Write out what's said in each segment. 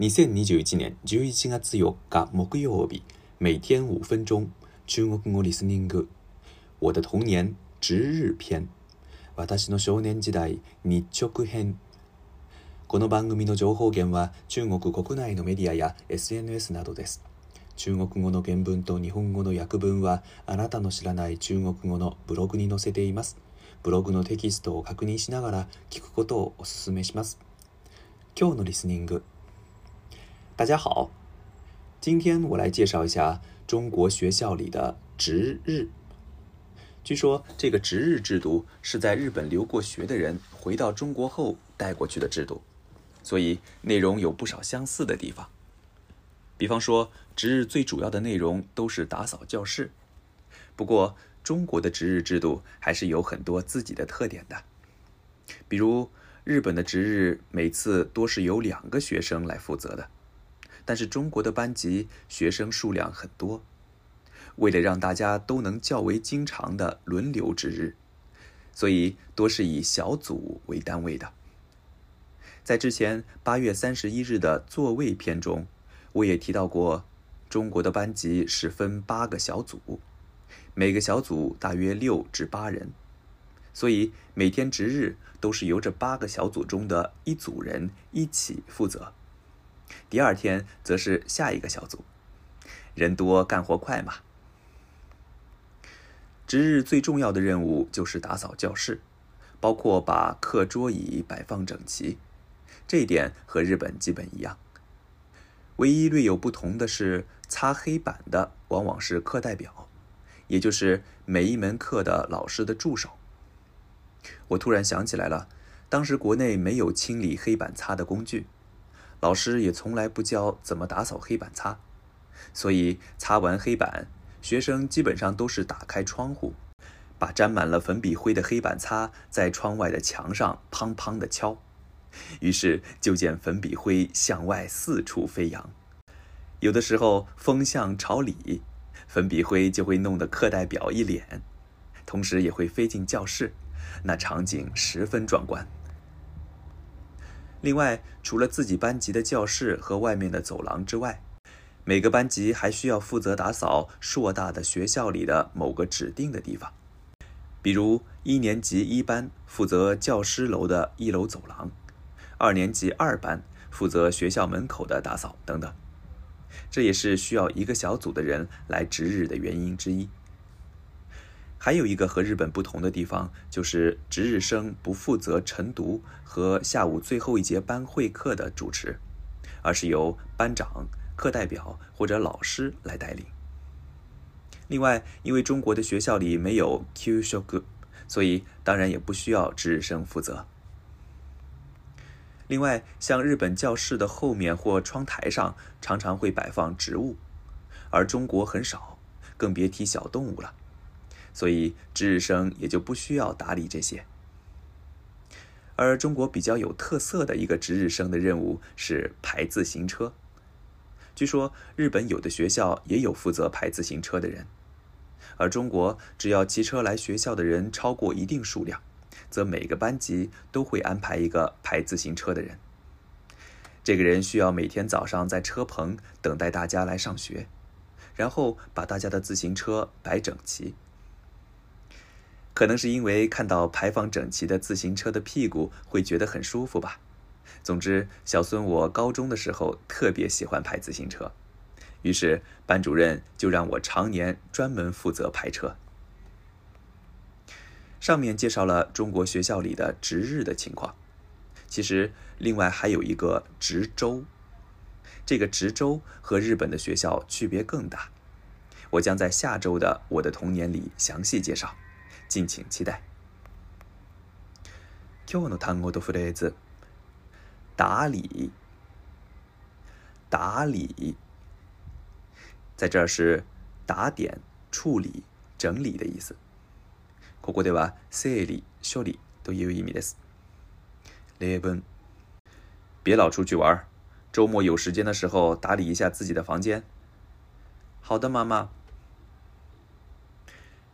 2021年11月4日木曜日每天5分钟中国語リスニング我的童年值日篇私の少年時代日直編この番組の情報源は中国国内のメディアや SNS などです中国語の原文と日本語の訳文はあなたの知らない中国語のブログに載せていますブログのテキストを確認しながら聞くことをお勧めします今日のリスニング大家好，今天我来介绍一下中国学校里的值日。据说这个值日制度是在日本留过学的人回到中国后带过去的制度，所以内容有不少相似的地方。比方说，值日最主要的内容都是打扫教室。不过，中国的值日制度还是有很多自己的特点的，比如日本的值日每次多是由两个学生来负责的。但是中国的班级学生数量很多，为了让大家都能较为经常的轮流值日，所以多是以小组为单位的。在之前八月三十一日的座位篇中，我也提到过，中国的班级是分八个小组，每个小组大约六至八人，所以每天值日都是由这八个小组中的一组人一起负责。第二天则是下一个小组，人多干活快嘛。值日最重要的任务就是打扫教室，包括把课桌椅摆放整齐，这一点和日本基本一样。唯一略有不同的是，擦黑板的往往是课代表，也就是每一门课的老师的助手。我突然想起来了，当时国内没有清理黑板擦的工具。老师也从来不教怎么打扫黑板擦，所以擦完黑板，学生基本上都是打开窗户，把沾满了粉笔灰的黑板擦在窗外的墙上砰砰地敲，于是就见粉笔灰向外四处飞扬。有的时候风向朝里，粉笔灰就会弄得课代表一脸，同时也会飞进教室，那场景十分壮观。另外，除了自己班级的教室和外面的走廊之外，每个班级还需要负责打扫硕大的学校里的某个指定的地方，比如一年级一班负责教师楼的一楼走廊，二年级二班负责学校门口的打扫等等。这也是需要一个小组的人来值日的原因之一。还有一个和日本不同的地方，就是值日生不负责晨读和下午最后一节班会课的主持，而是由班长、课代表或者老师来带领。另外，因为中国的学校里没有 Q y u s h o k u 所以当然也不需要值日生负责。另外，像日本教室的后面或窗台上常常会摆放植物，而中国很少，更别提小动物了。所以值日生也就不需要打理这些。而中国比较有特色的一个值日生的任务是排自行车。据说日本有的学校也有负责排自行车的人，而中国只要骑车来学校的人超过一定数量，则每个班级都会安排一个排自行车的人。这个人需要每天早上在车棚等待大家来上学，然后把大家的自行车摆整齐。可能是因为看到排放整齐的自行车的屁股会觉得很舒服吧。总之，小孙我高中的时候特别喜欢排自行车，于是班主任就让我常年专门负责排车。上面介绍了中国学校里的值日的情况，其实另外还有一个值周，这个值周和日本的学校区别更大，我将在下周的《我的童年》里详细介绍。敬请期待。今天的单词和短语，打理，打理，在这儿是打点、处理、整理的意思。哥哥对吧？修理、修理都意味意味的意思。雷文，别老出去玩儿，周末有时间的时候打理一下自己的房间。好的，妈妈。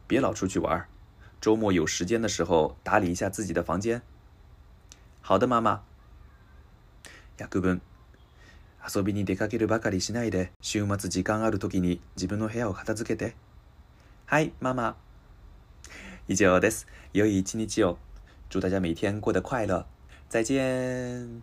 别老出去玩儿。周末有时间的时候打理一下自己的房间。好的，妈妈。約分。遊びに出かけるばかりしないで、週末時間ある時に自分の部屋を片付けて。はい、ママ。以上です。良い一日を。祝大家每天过得快乐。再见。